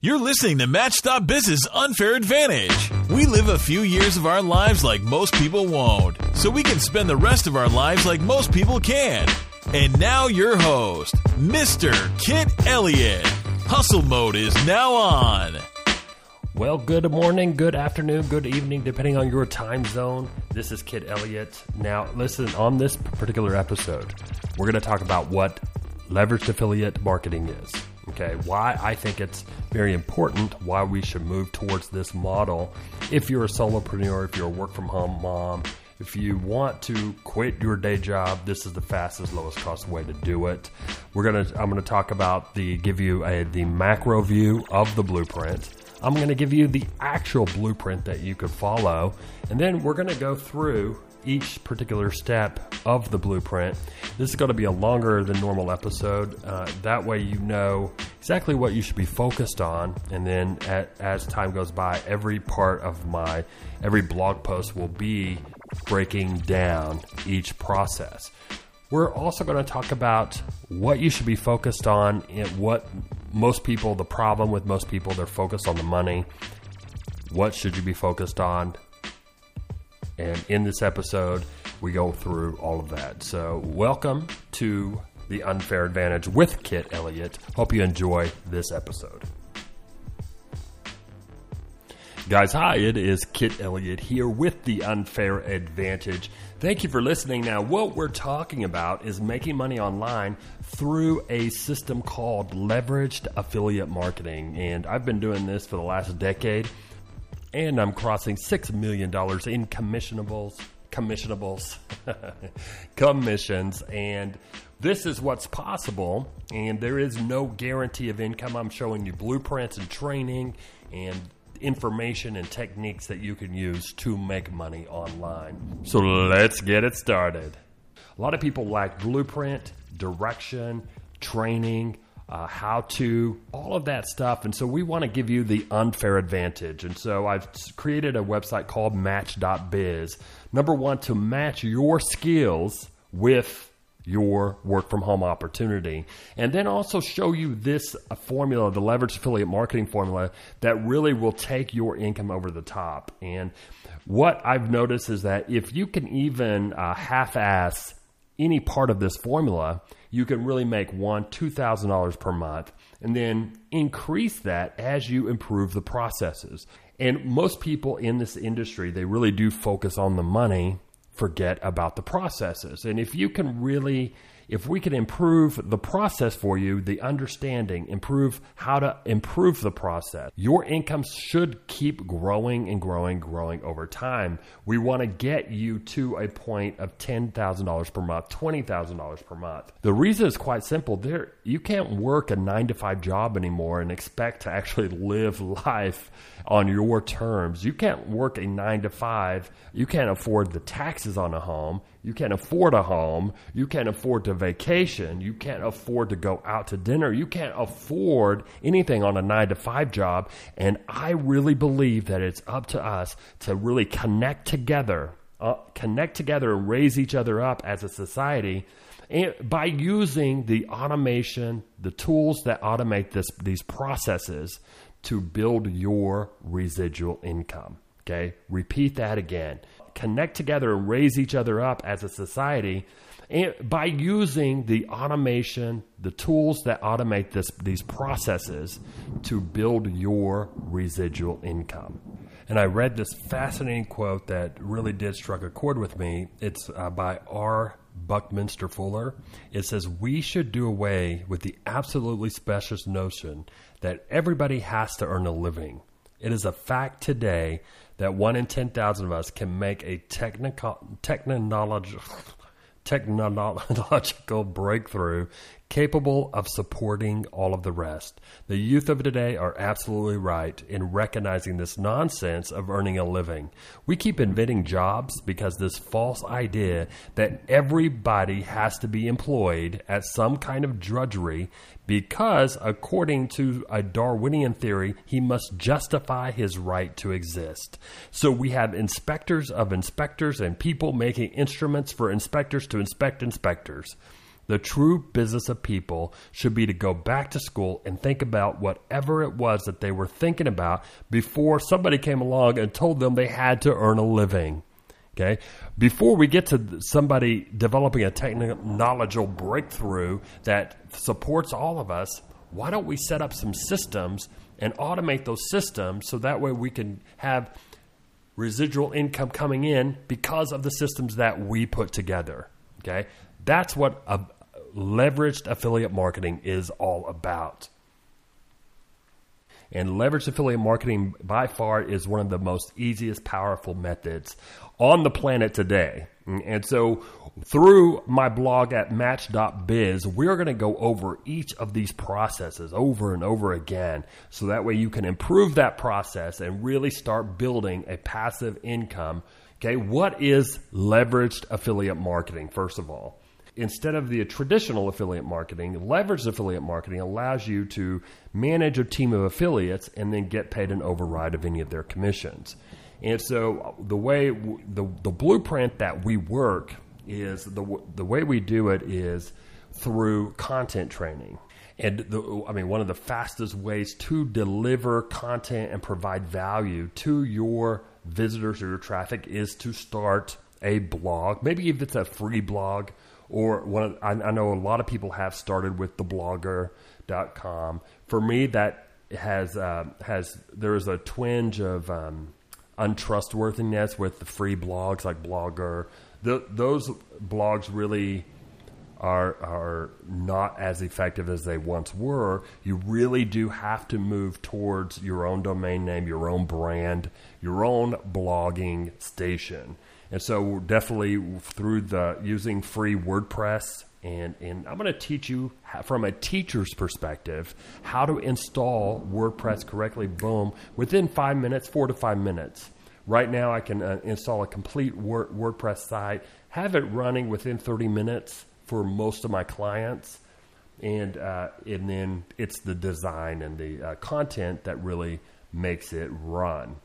You're listening to Match.Biz's Unfair Advantage. We live a few years of our lives like most people won't, so we can spend the rest of our lives like most people can. And now, your host, Mr. Kit Elliott. Hustle mode is now on. Well, good morning, good afternoon, good evening, depending on your time zone. This is Kit Elliott. Now, listen, on this particular episode, we're going to talk about what leveraged affiliate marketing is. Okay, why I think it's very important, why we should move towards this model. If you're a solopreneur, if you're a work from home mom, if you want to quit your day job, this is the fastest, lowest cost way to do it. We're gonna, I'm gonna talk about the, give you a the macro view of the blueprint. I'm gonna give you the actual blueprint that you could follow, and then we're gonna go through each particular step of the blueprint. This is going to be a longer than normal episode. Uh, that way, you know exactly what you should be focused on. And then, at, as time goes by, every part of my every blog post will be breaking down each process. We're also going to talk about what you should be focused on, and what most people, the problem with most people, they're focused on the money. What should you be focused on? And in this episode, we go through all of that. So, welcome to the Unfair Advantage with Kit Elliott. Hope you enjoy this episode. Guys, hi, it is Kit Elliott here with the Unfair Advantage. Thank you for listening. Now, what we're talking about is making money online through a system called leveraged affiliate marketing. And I've been doing this for the last decade and I'm crossing $6 million in commissionables, commissionables, commissions. And this is what's possible. And there is no guarantee of income. I'm showing you blueprints and training and information and techniques that you can use to make money online. So let's get it started. A lot of people lack blueprint, direction, training uh, how to, all of that stuff. And so we want to give you the unfair advantage. And so I've created a website called match.biz. Number one, to match your skills with your work from home opportunity. And then also show you this uh, formula, the leverage affiliate marketing formula, that really will take your income over the top. And what I've noticed is that if you can even uh, half ass any part of this formula, you can really make one, $2,000 per month, and then increase that as you improve the processes. And most people in this industry, they really do focus on the money, forget about the processes. And if you can really if we can improve the process for you, the understanding, improve how to improve the process, your income should keep growing and growing, growing over time. We want to get you to a point of $10,000 per month, $20,000 per month. The reason is quite simple. There, you can't work a nine to five job anymore and expect to actually live life on your terms. You can't work a nine to five. You can't afford the taxes on a home. You can't afford a home. You can't afford to vacation. You can't afford to go out to dinner. You can't afford anything on a nine to five job. And I really believe that it's up to us to really connect together, uh, connect together and raise each other up as a society and by using the automation, the tools that automate this, these processes to build your residual income. Okay, repeat that again connect together and raise each other up as a society and by using the automation, the tools that automate this, these processes to build your residual income. And I read this fascinating quote that really did strike a chord with me. It's uh, by R. Buckminster Fuller. It says, We should do away with the absolutely specious notion that everybody has to earn a living. It is a fact today that one in 10,000 of us can make a technological, technological breakthrough capable of supporting all of the rest. The youth of today are absolutely right in recognizing this nonsense of earning a living. We keep inventing jobs because this false idea that everybody has to be employed at some kind of drudgery because, according to a Darwinian theory, he must justify his right to exist. So we have inspectors of inspectors and people making instruments for inspectors to inspect inspectors. The true business of people should be to go back to school and think about whatever it was that they were thinking about before somebody came along and told them they had to earn a living. Okay. Before we get to somebody developing a technological breakthrough that supports all of us, why don't we set up some systems and automate those systems so that way we can have residual income coming in because of the systems that we put together? Okay. That's what a, leveraged affiliate marketing is all about. And leveraged affiliate marketing by far is one of the most easiest, powerful methods on the planet today. And so through my blog at match.biz, we're going to go over each of these processes over and over again. So that way you can improve that process and really start building a passive income. Okay. What is leveraged affiliate marketing? First of all, instead of the traditional affiliate marketing, leveraged affiliate marketing allows you to manage a team of affiliates and then get paid an override of any of their commissions. And so the way the the blueprint that we work is the the way we do it is through content training. And the, I mean, one of the fastest ways to deliver content and provide value to your visitors or your traffic is to start a blog. Maybe if it's a free blog or one of, I, I know a lot of people have started with theblogger.com. For me, that has uh, has there is a twinge of um, untrustworthiness with the free blogs like Blogger. The, those blogs really are are not as effective as they once were. You really do have to move towards your own domain name, your own brand, your own blogging station. And so definitely through the using free WordPress and, and I'm going to teach you from a teacher's perspective how to install WordPress correctly. Boom, within five minutes, four to five minutes. Right now, I can uh, install a complete Word, WordPress site, have it running within 30 minutes for most of my clients, and uh, and then it's the design and the uh, content that really makes it run.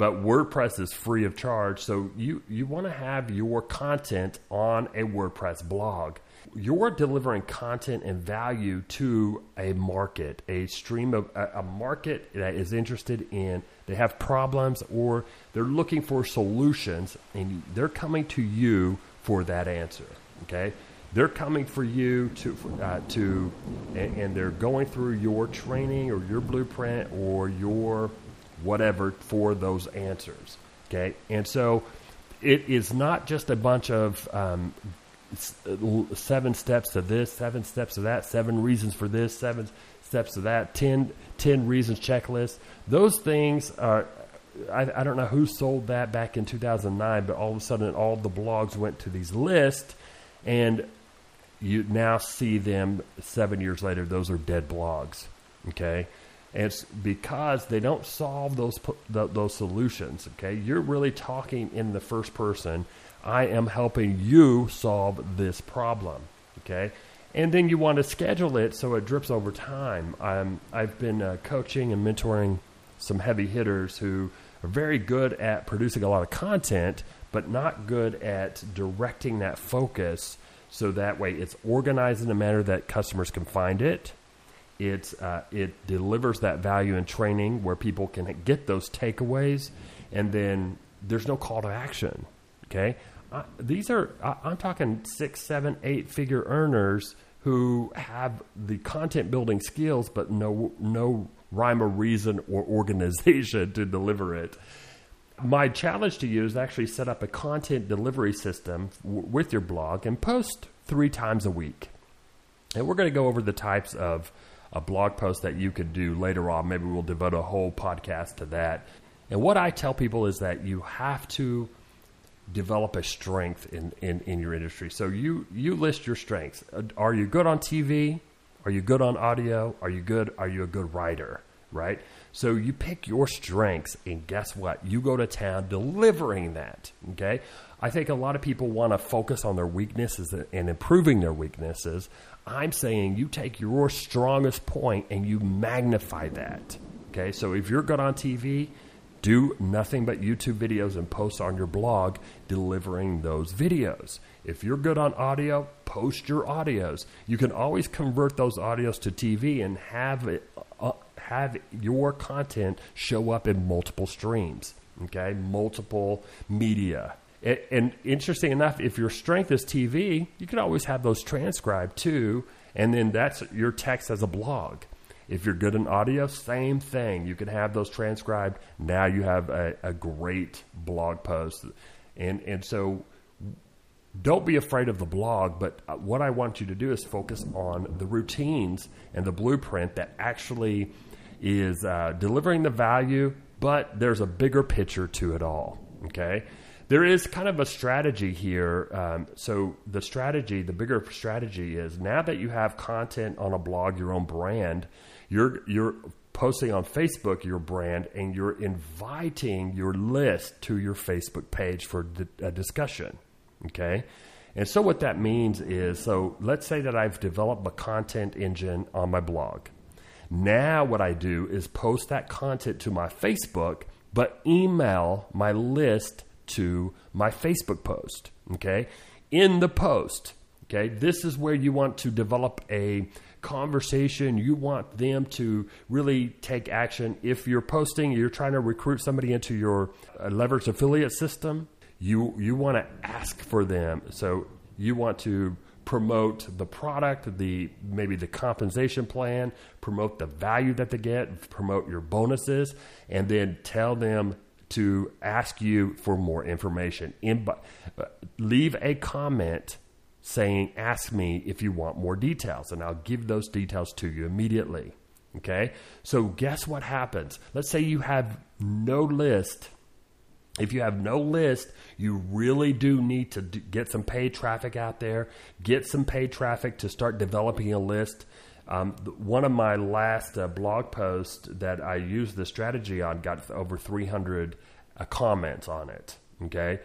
But WordPress is free of charge, so you, you want to have your content on a WordPress blog. You're delivering content and value to a market, a stream of a, a market that is interested in, they have problems or they're looking for solutions, and they're coming to you for that answer. Okay, they're coming for you to uh, to, and, and, they're going through your training or your blueprint or your whatever for those answers. Okay, and so it is not just a bunch of um, seven steps to this, seven steps to that, seven reasons for this, seven steps to that, 10, 10 reasons checklist. Those things are. I, I don't know who sold that back in 2009, but all of a sudden, all the blogs went to these lists, and you now see them seven years later. Those are dead blogs. Okay, and it's because they don't solve those those solutions. Okay, you're really talking in the first person. I am helping you solve this problem. Okay, and then you want to schedule it so it drips over time. I'm, I've been uh, coaching and mentoring some heavy hitters who are very good at producing a lot of content, but not good at directing that focus so that way it's organized in a manner that customers can find it it uh, it delivers that value in training where people can get those takeaways, and then there's no call to action. Okay, uh, these are I, I'm talking six, seven, eight figure earners who have the content building skills, but no no rhyme or reason or organization to deliver it. My challenge to you is actually set up a content delivery system w- with your blog and post three times a week. And we're going to go over the types of a blog post that you could do later on. Maybe we'll devote a whole podcast to that. And what I tell people is that you have to develop a strength in, in, in your industry. So you, you list your strengths. Uh, are you good on TV? Are you good on audio? Are you good? Are you a good writer? Right? So you pick your strengths, and guess what? You go to town delivering that. Okay? I think a lot of people want to focus on their weaknesses and improving their weaknesses. I'm saying you take your strongest point and you magnify that. Okay, so if you're good on TV, do nothing but YouTube videos and post on your blog delivering those videos. If you're good on audio, post your audios. You can always convert those audios to TV and have it uh, have your content show up in multiple streams, okay? Multiple media. And, and interesting enough, if your strength is TV, you can always have those transcribed too, and then that's your text as a blog. If you're good in audio, same thing. You can have those transcribed. Now you have a, a great blog post. And, and so don't be afraid of the blog, but uh, what I want you to do is focus on the routines and the blueprint that actually is uh, delivering the value, but there's a bigger picture to it all. Okay. There is kind of a strategy here. Um, so, the strategy, the bigger strategy is now that you have content on a blog, your own brand, you're you're posting on Facebook your brand and you're inviting your list to your Facebook page for a discussion. Okay? And so what that means is so let's say that I've developed a content engine on my blog. Now what I do is post that content to my Facebook but email my list to my Facebook post, okay? In the post, okay? This is where you want to develop a conversation. You want them to really take action. If you're posting, you're trying to recruit somebody into your uh, leverage affiliate system, you you want to ask for them. So you want to promote the product, the maybe the compensation plan, promote the value that they get, promote your bonuses, and then tell them to ask you for more information. In, uh, leave a comment saying, Ask me if you want more details, and I'll give those details to you immediately. Okay? So, guess what happens? Let's say you have no list. If you have no list, you really do need to get some paid traffic out there, get some paid traffic to start developing a list. Um, one of my last uh, blog posts that I used the strategy on got over 300 uh, comments on it. Okay.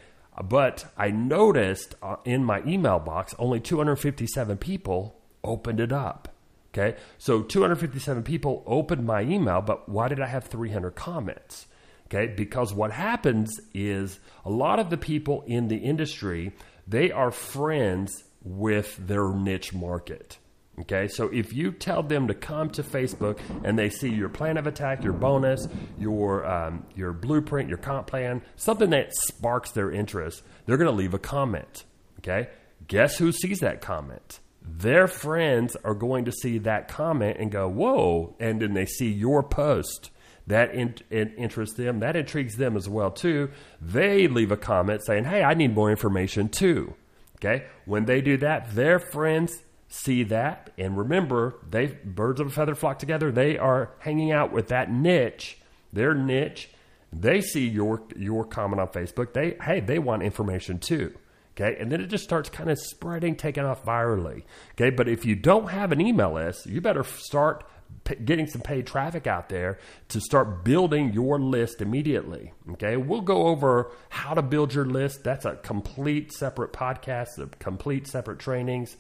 But I noticed uh, in my email box, only 257 people opened it up. Okay. So 257 people opened my email, but why did I have 300 comments? Okay. Because what happens is a lot of the people in the industry, they are friends with their niche market. Okay, so if you tell them to come to Facebook and they see your plan of attack, your bonus, your um, your blueprint, your comp plan, something that sparks their interest, they're going to leave a comment. Okay, guess who sees that comment? Their friends are going to see that comment and go, "Whoa!" And then they see your post that in, in interests them, that intrigues them as well too. They leave a comment saying, "Hey, I need more information too." Okay, when they do that, their friends see that. And remember they birds of a feather flock together. They are hanging out with that niche their niche. They see your your comment on facebook. They hey they want information too okay? And then it just starts kind of spreading taking off virally okay? But if you don't have an email list you better start p- getting some paid traffic out there to start building your list immediately okay? We'll go over how to build your list. That's a complete separate podcast of complete separate trainings.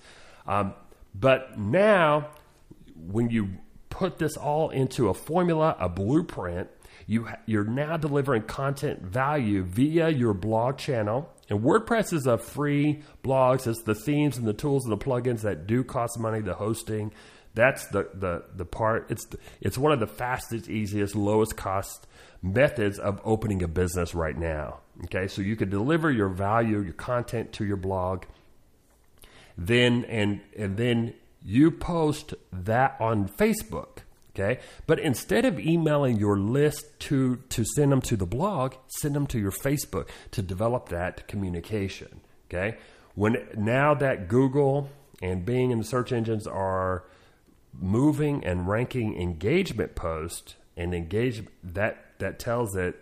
Um, but now, when you put this all into a formula, a blueprint, you you're now delivering content value via your blog channel. And WordPress is a free blog. It's the themes and the tools and the plugins that do cost money. The hosting, that's the the the part. It's it's one of the fastest, easiest, lowest cost methods of opening a business right now. Okay, so you can deliver your value, your content to your blog then and and then you post that on Facebook. Okay. But instead of emailing your list to, to send them to the blog, send them to your Facebook to develop that communication. Okay. When now that Google and Bing and the search engines are moving and ranking engagement posts and engage that that tells it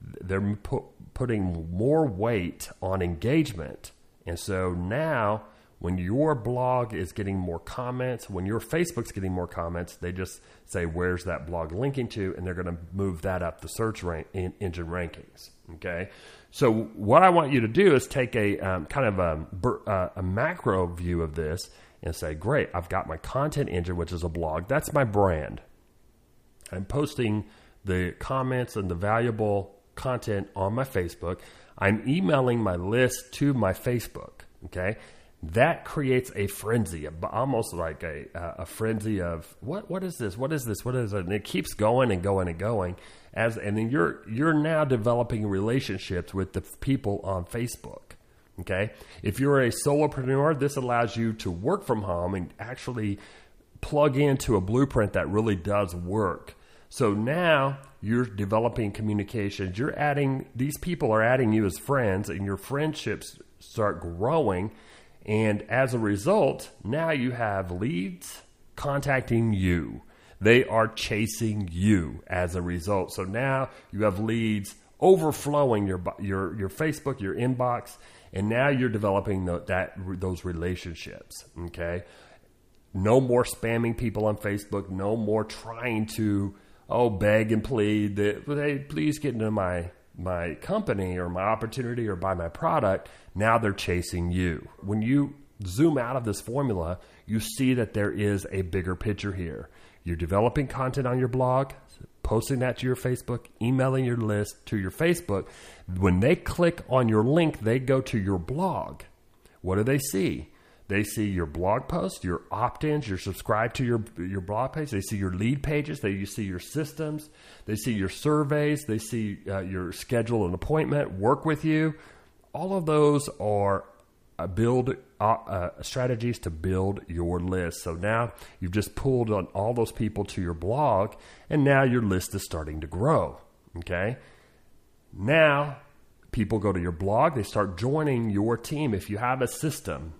they're pu- putting more weight on engagement. And so now when your blog is getting more comments, when your Facebook's getting more comments, they just say, Where's that blog linking to? And they're going to move that up the search rank, in, engine rankings. Okay. So, what I want you to do is take a um, kind of a, uh, a macro view of this and say, Great, I've got my content engine, which is a blog. That's my brand. I'm posting the comments and the valuable content on my Facebook. I'm emailing my list to my Facebook. Okay. That creates a frenzy, almost like a, a frenzy of what, what is this? What is this? What is it? And it keeps going and going and going as, and then you're, you're now developing relationships with the people on Facebook. Okay. If you're a solopreneur, this allows you to work from home and actually plug into a blueprint that really does work. So now you're developing communications. You're adding, these people are adding you as friends, and your friendships start growing. And as a result, now you have leads contacting you. They are chasing you as a result. So now you have leads overflowing your your your Facebook, your inbox, and now you're developing the, that those relationships. Okay, no more spamming people on Facebook. No more trying to oh beg and plead that hey please get into my my company or my opportunity or buy my product. Now they're chasing you. When you zoom out of this formula, you see that there is a bigger picture here. You're developing content on your blog, posting that to your Facebook, emailing your list to your Facebook. When they click on your link, they go to your blog. What do they see? They see your blog posts, your opt-ins, you're subscribed to your your blog page. They see your lead pages. They see your systems. They see your surveys. They see uh, your schedule an appointment, work with you. All of those are uh, build uh, uh, strategies to build your list. So now you've just pulled on all those people to your blog, and now your list is starting to grow. Okay. Now people go to your blog, they start joining your team. If you have a system,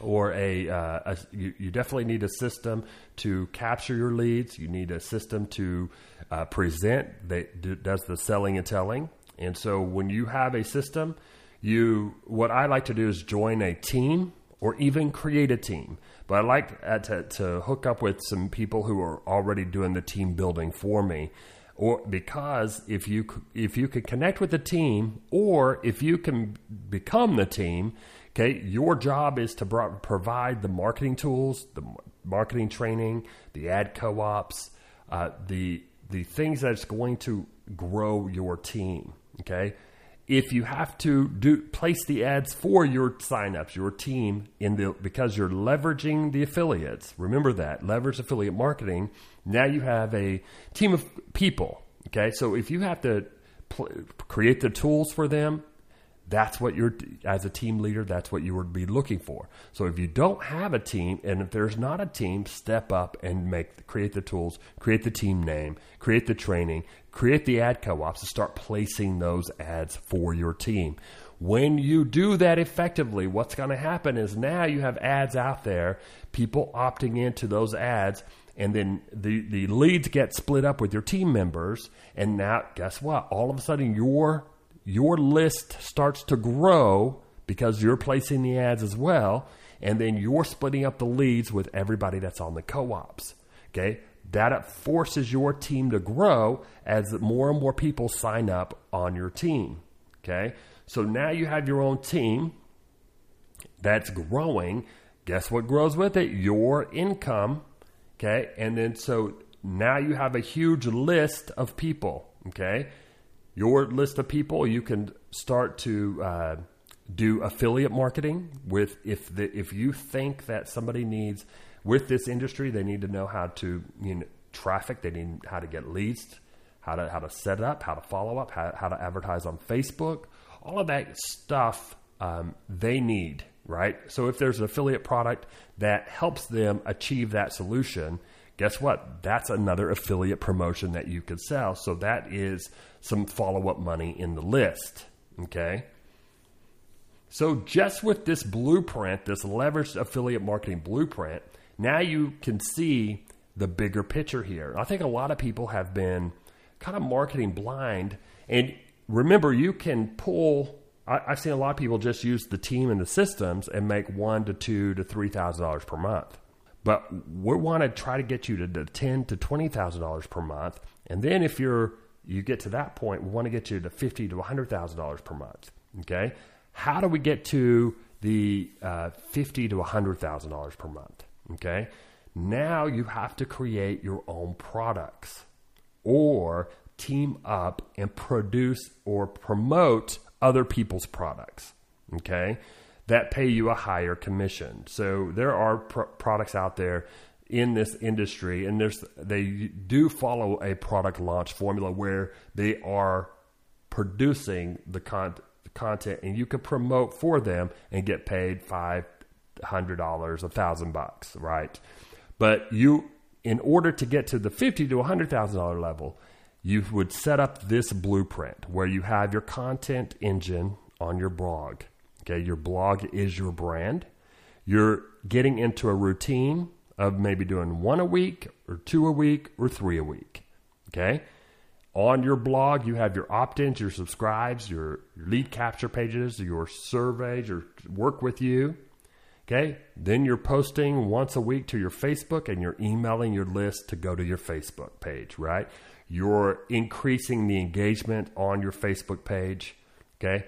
or a, uh, a you, you, definitely need a system to capture your leads. You need a system to uh, present that d- does the selling and telling. And so when you have a system, you what I like to do is join a team or even create a team. But I like uh, to, to hook up with some people who are already doing the team building for me. Or because if you if you can connect with the team, or if you can become the team, okay, your job is to provide the marketing tools, the marketing training, the ad co-ops, uh, the the things that's going to grow your team. Okay, if you have to do place the ads for your signups, your team in the because you're leveraging the affiliates. Remember that leverage affiliate marketing. Now you have a team of people. Okay, so if you have to create the tools for them, that's what you're, as a team leader, that's what you would be looking for. So if you don't have a team, and if there's not a team, step up and make, create the tools, create the team name, create the training, create the ad co-ops, and start placing those ads for your team. When you do that effectively, what's going to happen is now you have ads out there, people opting into those ads, and then the, the leads get split up with your team members. And now, guess what? All of a sudden, your your list starts to grow because you're placing the ads as well. And then you're splitting up the leads with everybody that's on the co ops. Okay. That forces your team to grow as more and more people sign up on your team. Okay. So now you have your own team that's growing. Guess what grows with it? Your income. Okay. And then so now you have a huge list of people. Okay your list of people, you can start to uh, do affiliate marketing with if the, if you think that somebody needs with this industry, they need to know how to you know, traffic, they need how to get leads, how to how to set up, how to follow up, how, how to advertise on Facebook, all of that stuff um, they need, right? So if there's an affiliate product that helps them achieve that solution, guess what? That's another affiliate promotion that you could sell. So that is some follow up money in the list. Okay. So just with this blueprint, this leveraged affiliate marketing blueprint, now you can see the bigger picture here. I think a lot of people have been kind of marketing blind. And remember, you can pull. I, have seen a lot of people just use the team and the systems and make one to two to three thousand dollars per month. But we want to try to get you to the ten to twenty thousand dollars per month, and then if you're you get to that point, we want to get you to fifty to hundred thousand dollars per month. Okay, how do we get to the uh, fifty to hundred thousand dollars per month? Okay, now you have to create your own products. or team up and produce or promote other people's products. Okay, that pay you a higher commission. So there are pr- products out there in this industry, and there's they do follow a product launch formula where they are producing the, con- content, and you can promote for them and get paid five hundred dollars, a thousand bucks, right? But you, in order to get to the fifty to a hundred thousand dollar level, you would set up this blueprint where you have your content engine on your blog. Okay, your blog is your brand. You're getting into a routine of maybe doing one a week or two a week or three a week. Okay. On your blog, you have your opt ins, your subscribes, your, your lead capture pages, your surveys, your work with you. Okay. Then you're posting once a week to your Facebook and you're emailing your list to go to your Facebook page, right? You're increasing the engagement on your Facebook page. Okay.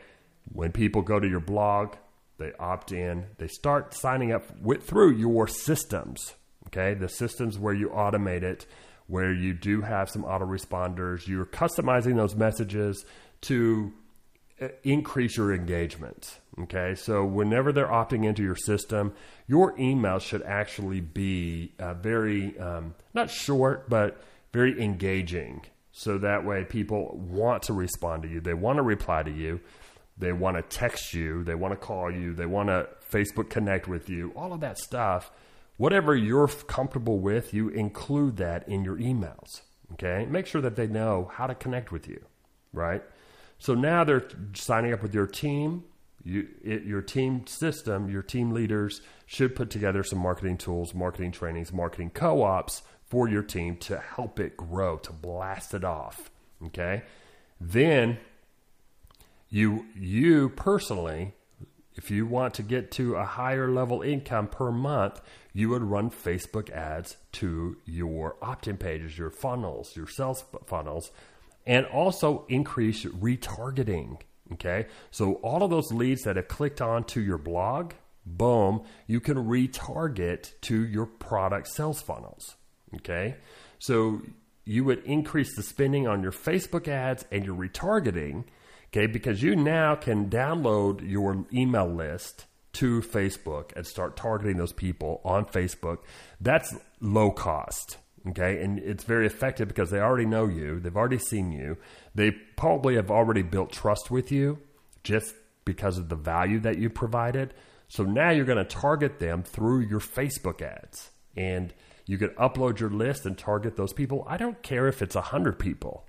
When people go to your blog, they opt in, they start signing up with, through your systems. Okay. The systems where you automate it, where you do have some autoresponders, you're customizing those messages to uh, increase your engagement. Okay, so whenever they're opting into your system, your email should actually be uh, very, um, not short, but very engaging. So that way people want to respond to you, they want to reply to you, they want to text you, they want to call you, they want to Facebook connect with you, all of that stuff. Whatever you're comfortable with, you include that in your emails. Okay, make sure that they know how to connect with you, right? So now they're signing up with your team. You, it, your team system, your team leaders should put together some marketing tools, marketing trainings, marketing co ops for your team to help it grow, to blast it off. Okay. Then you, you personally, if you want to get to a higher level income per month, you would run Facebook ads to your opt in pages, your funnels, your sales funnels and also increase retargeting. Okay, so all of those leads that have clicked on to your blog, boom, you can retarget to your product sales funnels. Okay, so you would increase the spending on your Facebook ads and your retargeting. Okay, because you now can download your email list to Facebook and start targeting those people on Facebook. That's low cost. Okay, and it's very effective because they already know you, they've already seen you, they probably have already built trust with you just because of the value that you provided. So now you're going to target them through your Facebook ads. And you can upload your list and target those people. I don't care if it's 100 people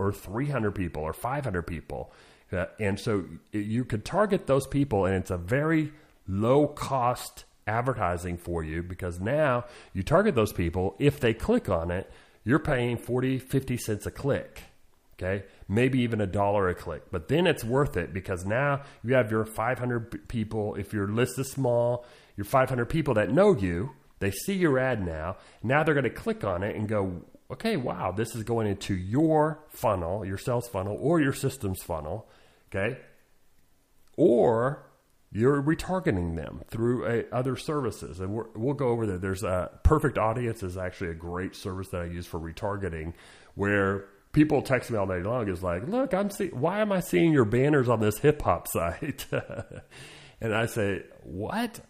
or 300 people or 500 people. Uh, and so you could target those people, and it's a very low cost advertising for you because now you target those people. If they click on it, you're paying 40, 50 cents a click. Okay. Maybe even a dollar a click. But then it's worth it because now you have your 500 people. If your list is small, your 500 people that know you, they see your ad now. Now they're going to click on it and go, okay, wow, this is going into your funnel, your sales funnel, or your systems funnel. Okay. Or you're retargeting them through a, other services. And we will go over there. There's a Perfect Audience is actually a great service that I use for retargeting where people text me all day long is like, look, I'm see- why am I seeing your banners on this hip hop site? and I say, what?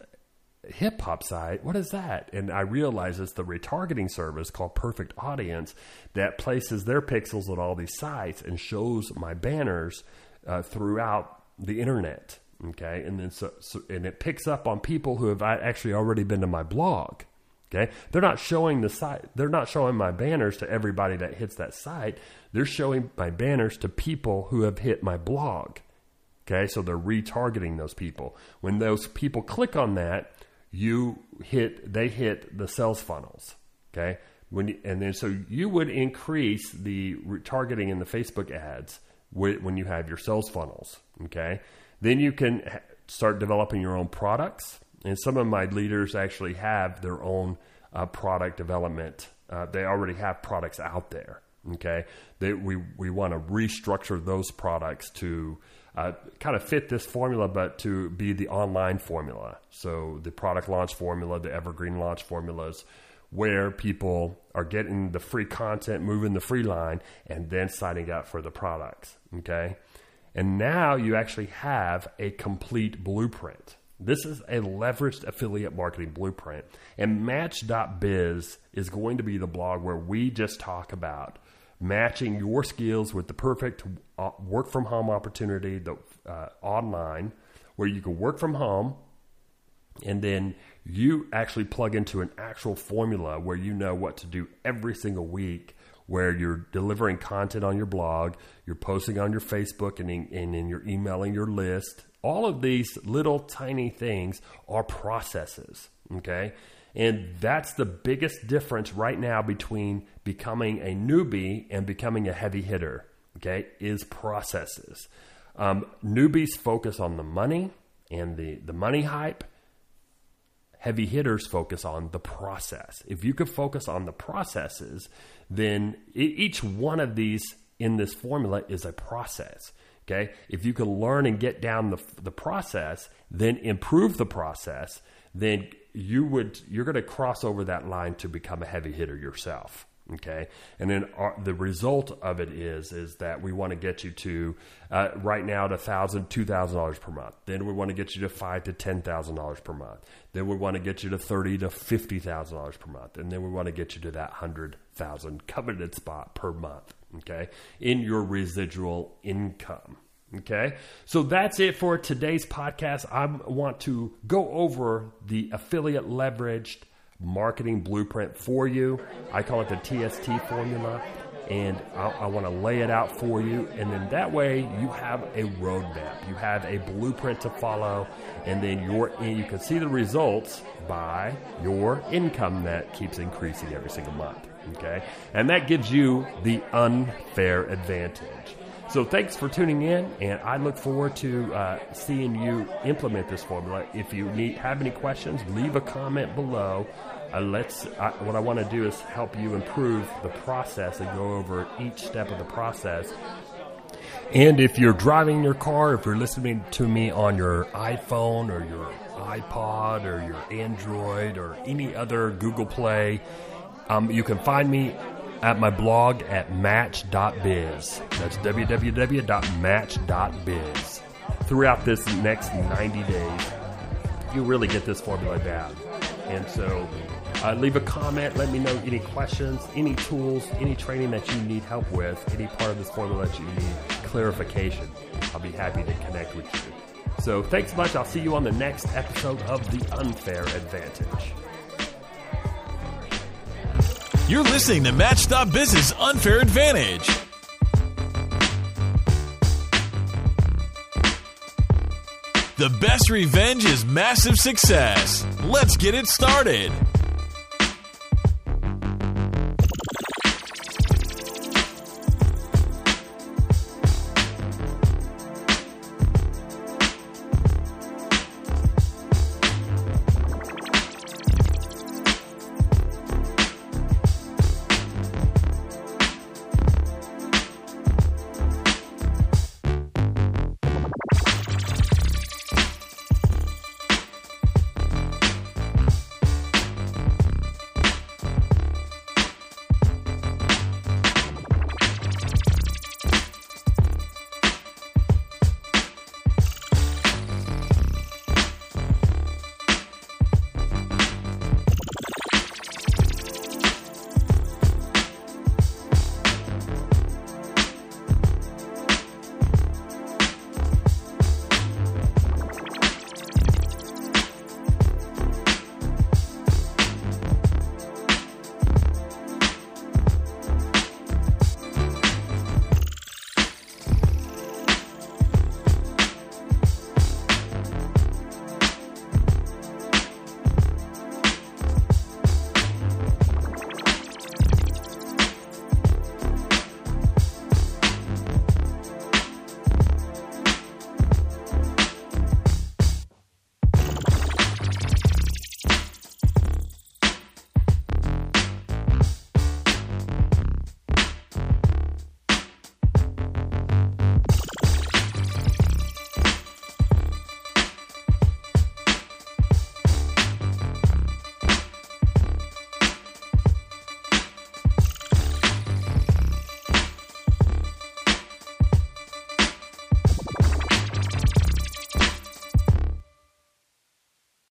Hip hop site? What is that? And I realize it's the retargeting service called Perfect Audience that places their pixels on all these sites and shows my banners uh, throughout the internet. Okay, and then so, so and it picks up on people who have actually already been to my blog. Okay, they're not showing the site. They're not showing my banners to everybody that hits that site. They're showing my banners to people who have hit my blog. Okay, so they're retargeting those people. When those people click on that, you hit they hit the sales funnels. Okay, when you, and then so you would increase the targeting in the Facebook ads when you have your sales funnels. Okay, then you can start developing your own products. And some of my leaders actually have their own uh, product development. Uh, they already have products out there. Okay, they, we we want to restructure those products to uh, kind of fit this formula, but to be the online formula. So the product launch formula, the evergreen launch formulas, where people are getting the free content, moving the free line, and then signing up for the products. Okay. And now you actually have a complete blueprint. This is a leveraged affiliate marketing blueprint. And Match.biz is going to be the blog where we just talk about matching your skills with the perfect uh, work from home opportunity the, uh, online where you can work from home and then you actually plug into an actual formula where you know what to do every single week where you're delivering content on your blog, you're posting on your Facebook, and, in, and then you're emailing your list. All of these little tiny things are processes, okay? And that's the biggest difference right now between becoming a newbie and becoming a heavy hitter, okay? Is processes. Um, newbies focus on the money and the, the money hype heavy hitters focus on the process. If you could focus on the processes, then each one of these in this formula is a process. Okay. If you can learn and get down the, the process, then improve the process, then you would, you're going to cross over that line to become a heavy hitter yourself. Okay, and then our, the result of it is is that we want to get you to uh, right now to thousand, two thousand dollars per month. Then we want to get you to five to ten thousand dollars per month. Then we want to get you to thirty to fifty thousand dollars per month, and then we want to get you to that hundred thousand coveted spot per month. Okay, in your residual income. Okay, so that's it for today's podcast. I want to go over the affiliate leveraged marketing blueprint for you. I call it the TST formula, and I, I want to lay it out for you. And then that way, you have a roadmap, you have a blueprint to follow, and then your you can see the results by your income that keeps increasing every single month. Okay, and that gives you the unfair advantage. So thanks for tuning in, and I look forward to uh, seeing you implement this formula. If you need have any questions, leave a comment below. Uh, let's. What I want to do is help you improve the process and go over each step of the process. And if you're driving your car, if you're listening to me on your iPhone or your iPod or your Android or any other Google Play, um, you can find me at my blog at match.biz. That's www.match.biz. Throughout this next 90 days, you really get this formula down. And so uh, leave a comment. Let me know any questions, any tools, any training that you need help with, any part of this formula that you need clarification. I'll be happy to connect with you. So thanks so much. I'll see you on the next episode of The Unfair Advantage. You're listening to Match.Biz's Unfair Advantage. The best revenge is massive success. Let's get it started.